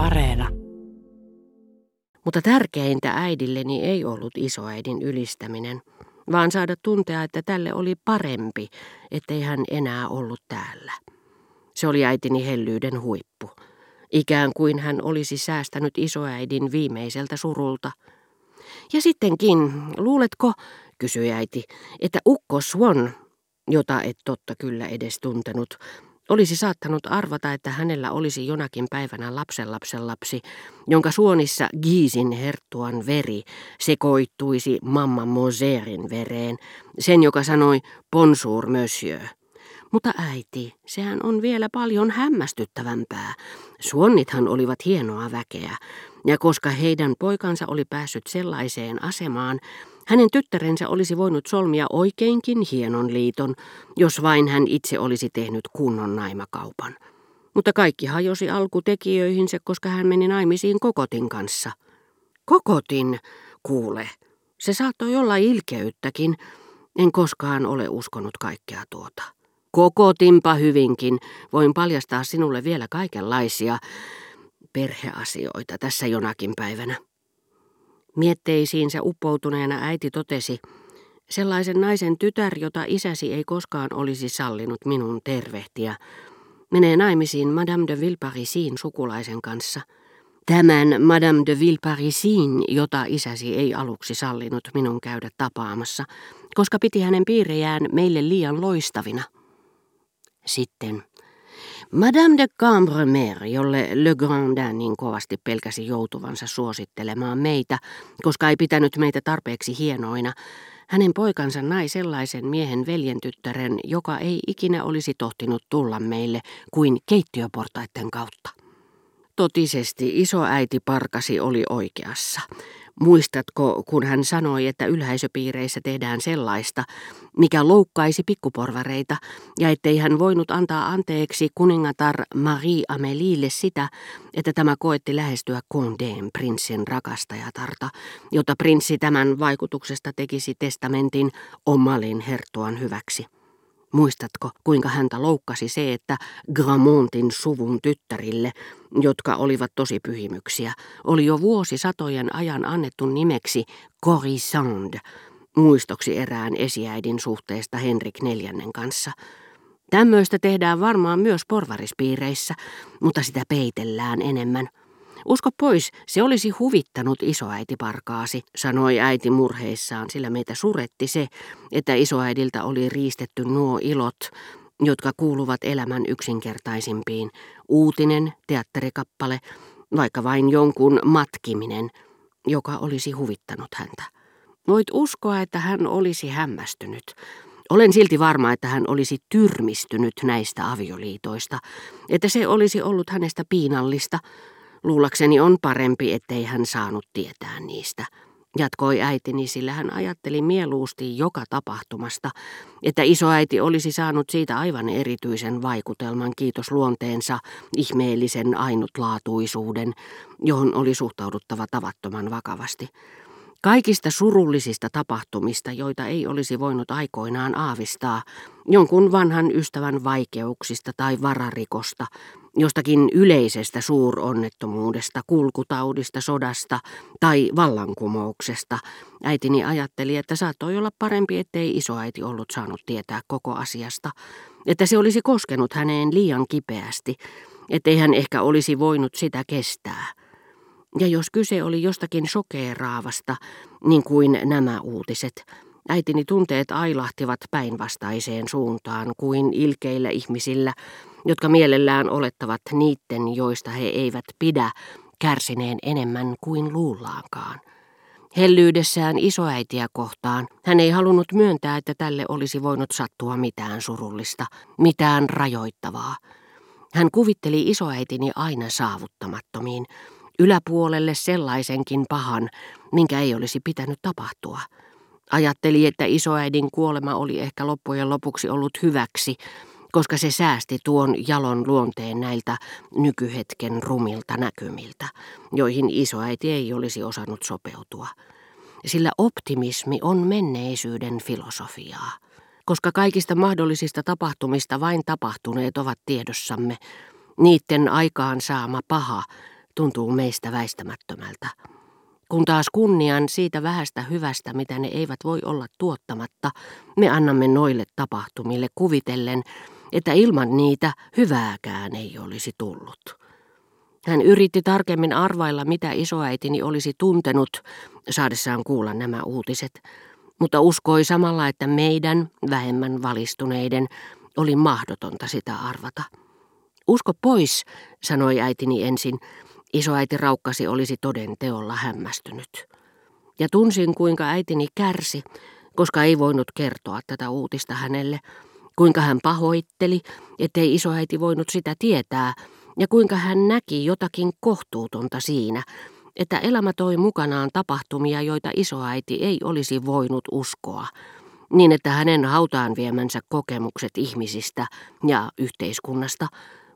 Areena. Mutta tärkeintä äidilleni ei ollut isoäidin ylistäminen, vaan saada tuntea, että tälle oli parempi, ettei hän enää ollut täällä. Se oli äitini hellyyden huippu. Ikään kuin hän olisi säästänyt isoäidin viimeiseltä surulta. Ja sittenkin, luuletko, kysyi äiti, että ukko Swan, jota et totta kyllä edes tuntenut, olisi saattanut arvata, että hänellä olisi jonakin päivänä lapsenlapsenlapsi, jonka suonissa Giisin herttuan veri sekoittuisi mamma Moserin vereen, sen joka sanoi bonjour monsieur. Mutta äiti, sehän on vielä paljon hämmästyttävämpää. Suonnithan olivat hienoa väkeä, ja koska heidän poikansa oli päässyt sellaiseen asemaan, hänen tyttärensä olisi voinut solmia oikeinkin hienon liiton, jos vain hän itse olisi tehnyt kunnon naimakaupan. Mutta kaikki hajosi alkutekijöihinsä, koska hän meni naimisiin Kokotin kanssa. Kokotin, kuule. Se saattoi olla ilkeyttäkin. En koskaan ole uskonut kaikkea tuota. Kokotinpa hyvinkin. Voin paljastaa sinulle vielä kaikenlaisia perheasioita tässä jonakin päivänä. Mietteisiinsä uppoutuneena äiti totesi, sellaisen naisen tytär, jota isäsi ei koskaan olisi sallinut minun tervehtiä, menee naimisiin Madame de Villeparisin sukulaisen kanssa. Tämän Madame de Villeparisin, jota isäsi ei aluksi sallinut minun käydä tapaamassa, koska piti hänen piirejään meille liian loistavina. Sitten Madame de Cambremer, jolle Le Grandin niin kovasti pelkäsi joutuvansa suosittelemaan meitä, koska ei pitänyt meitä tarpeeksi hienoina, hänen poikansa nai sellaisen miehen veljentyttären, joka ei ikinä olisi tohtinut tulla meille kuin keittiöportaiden kautta. Totisesti isoäiti Parkasi oli oikeassa. Muistatko, kun hän sanoi, että ylhäisöpiireissä tehdään sellaista, mikä loukkaisi pikkuporvareita, ja ettei hän voinut antaa anteeksi kuningatar Marie Ameliille sitä, että tämä koetti lähestyä Condéen prinssin rakastajatarta, jota prinssi tämän vaikutuksesta tekisi testamentin Omalin herttuan hyväksi. Muistatko, kuinka häntä loukkasi se, että Gramontin suvun tyttärille, jotka olivat tosi pyhimyksiä, oli jo vuosisatojen ajan annettu nimeksi Corisande, muistoksi erään esiäidin suhteesta Henrik neljännen kanssa. Tämmöistä tehdään varmaan myös porvarispiireissä, mutta sitä peitellään enemmän – Usko pois, se olisi huvittanut isoäiti parkaasi, sanoi äiti murheissaan, sillä meitä suretti se, että isoäidiltä oli riistetty nuo ilot, jotka kuuluvat elämän yksinkertaisimpiin. Uutinen, teatterikappale, vaikka vain jonkun matkiminen, joka olisi huvittanut häntä. Voit uskoa, että hän olisi hämmästynyt. Olen silti varma, että hän olisi tyrmistynyt näistä avioliitoista, että se olisi ollut hänestä piinallista, Luulakseni on parempi, ettei hän saanut tietää niistä. Jatkoi äitini, sillä hän ajatteli mieluusti joka tapahtumasta, että isoäiti olisi saanut siitä aivan erityisen vaikutelman kiitos luonteensa ihmeellisen ainutlaatuisuuden, johon oli suhtauduttava tavattoman vakavasti. Kaikista surullisista tapahtumista, joita ei olisi voinut aikoinaan aavistaa, jonkun vanhan ystävän vaikeuksista tai vararikosta, jostakin yleisestä suuronnettomuudesta, kulkutaudista, sodasta tai vallankumouksesta. Äitini ajatteli, että saattoi olla parempi, ettei isoäiti ollut saanut tietää koko asiasta, että se olisi koskenut häneen liian kipeästi, ettei hän ehkä olisi voinut sitä kestää. Ja jos kyse oli jostakin sokeeraavasta, niin kuin nämä uutiset, äitini tunteet ailahtivat päinvastaiseen suuntaan kuin ilkeillä ihmisillä, jotka mielellään olettavat niitten, joista he eivät pidä, kärsineen enemmän kuin luullaankaan. Hellyydessään isoäitiä kohtaan hän ei halunnut myöntää, että tälle olisi voinut sattua mitään surullista, mitään rajoittavaa. Hän kuvitteli isoäitini aina saavuttamattomiin, yläpuolelle sellaisenkin pahan, minkä ei olisi pitänyt tapahtua. Ajatteli, että isoäidin kuolema oli ehkä loppujen lopuksi ollut hyväksi, koska se säästi tuon jalon luonteen näiltä nykyhetken rumilta näkymiltä, joihin isoäiti ei olisi osannut sopeutua. Sillä optimismi on menneisyyden filosofiaa. Koska kaikista mahdollisista tapahtumista vain tapahtuneet ovat tiedossamme, niiden aikaan saama paha tuntuu meistä väistämättömältä. Kun taas kunnian siitä vähästä hyvästä, mitä ne eivät voi olla tuottamatta, me annamme noille tapahtumille kuvitellen, että ilman niitä hyvääkään ei olisi tullut. Hän yritti tarkemmin arvailla, mitä isoäitini olisi tuntenut saadessaan kuulla nämä uutiset, mutta uskoi samalla, että meidän, vähemmän valistuneiden, oli mahdotonta sitä arvata. Usko pois, sanoi äitini ensin. Isoäiti raukkasi olisi toden teolla hämmästynyt. Ja tunsin, kuinka äitini kärsi, koska ei voinut kertoa tätä uutista hänelle, kuinka hän pahoitteli, ettei isoäiti voinut sitä tietää, ja kuinka hän näki jotakin kohtuutonta siinä, että elämä toi mukanaan tapahtumia, joita isoäiti ei olisi voinut uskoa, niin että hänen hautaan viemänsä kokemukset ihmisistä ja yhteiskunnasta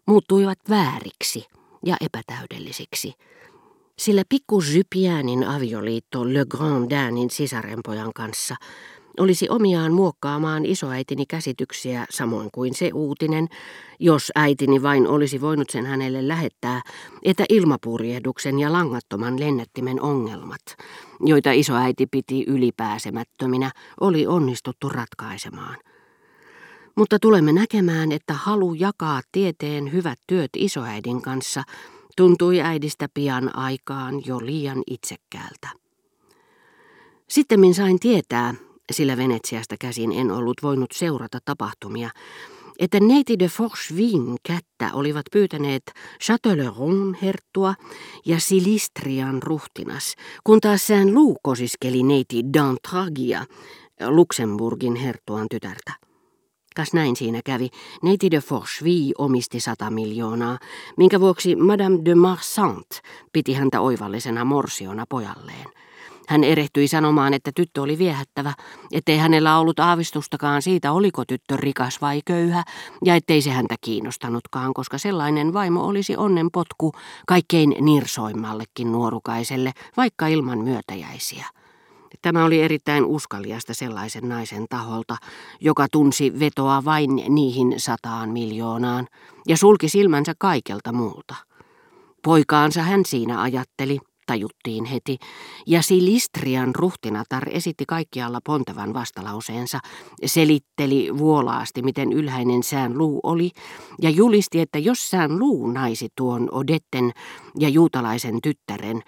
muuttuivat vääriksi ja epätäydellisiksi. Sillä pikku Zypianin avioliitto Le Grand Danin sisarenpojan kanssa olisi omiaan muokkaamaan isoäitini käsityksiä samoin kuin se uutinen, jos äitini vain olisi voinut sen hänelle lähettää, että ilmapurjehduksen ja langattoman lennettimen ongelmat, joita isoäiti piti ylipääsemättöminä, oli onnistuttu ratkaisemaan. Mutta tulemme näkemään, että halu jakaa tieteen hyvät työt isoäidin kanssa tuntui äidistä pian aikaan jo liian itsekkäältä. Sitten sain tietää, sillä Venetsiasta käsin en ollut voinut seurata tapahtumia, että neiti de Forchevin kättä olivat pyytäneet Châtelleraun herttua ja Silistrian ruhtinas, kun taas sään Luu kosiskeli neiti d'Antragia, Luxemburgin herttuan tytärtä. Kas näin siinä kävi. Neiti de Forcheville omisti sata miljoonaa, minkä vuoksi Madame de Marsant piti häntä oivallisena morsiona pojalleen. Hän erehtyi sanomaan, että tyttö oli viehättävä, ettei hänellä ollut aavistustakaan siitä, oliko tyttö rikas vai köyhä, ja ettei se häntä kiinnostanutkaan, koska sellainen vaimo olisi onnenpotku kaikkein nirsoimmallekin nuorukaiselle, vaikka ilman myötäjäisiä. Tämä oli erittäin uskaliasta sellaisen naisen taholta, joka tunsi vetoa vain niihin sataan miljoonaan ja sulki silmänsä kaikelta muulta. Poikaansa hän siinä ajatteli, tajuttiin heti, ja Silistrian ruhtinatar esitti kaikkialla pontevan vastalauseensa, selitteli vuolaasti, miten ylhäinen sään luu oli, ja julisti, että jos sään luu naisi tuon Odetten ja juutalaisen tyttären,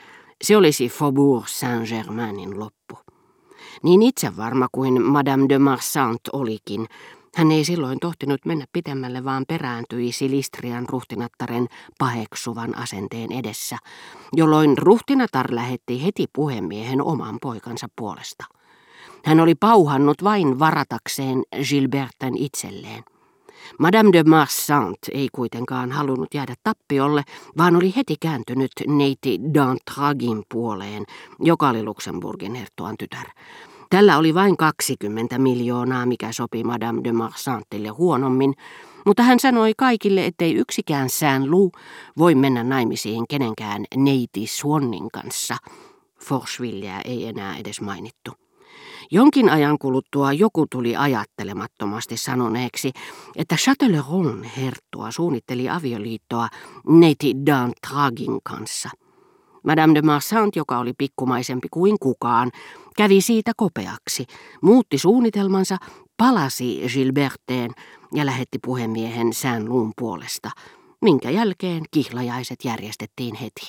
se olisi Faubourg Saint-Germainin loppu. Niin itse varma kuin Madame de Marsant olikin, hän ei silloin tohtinut mennä pitemmälle, vaan perääntyi Silistrian ruhtinattaren paheksuvan asenteen edessä, jolloin ruhtinatar lähetti heti puhemiehen oman poikansa puolesta. Hän oli pauhannut vain varatakseen Gilberten itselleen. Madame de Marsant ei kuitenkaan halunnut jäädä tappiolle, vaan oli heti kääntynyt neiti d'Antragin puoleen, joka oli Luxemburgin herttuan tytär. Tällä oli vain 20 miljoonaa, mikä sopi Madame de Marsantille huonommin, mutta hän sanoi kaikille, ettei yksikään sään luu voi mennä naimisiin kenenkään neiti Swannin kanssa. Forsvilleä ei enää edes mainittu. Jonkin ajan kuluttua joku tuli ajattelemattomasti sanoneeksi, että Châtelleraun herttua suunnitteli avioliittoa neiti d'Antragin kanssa – Madame de Marsant, joka oli pikkumaisempi kuin kukaan, kävi siitä kopeaksi, muutti suunnitelmansa, palasi Gilberteen ja lähetti puhemiehen sään luun puolesta, minkä jälkeen kihlajaiset järjestettiin heti.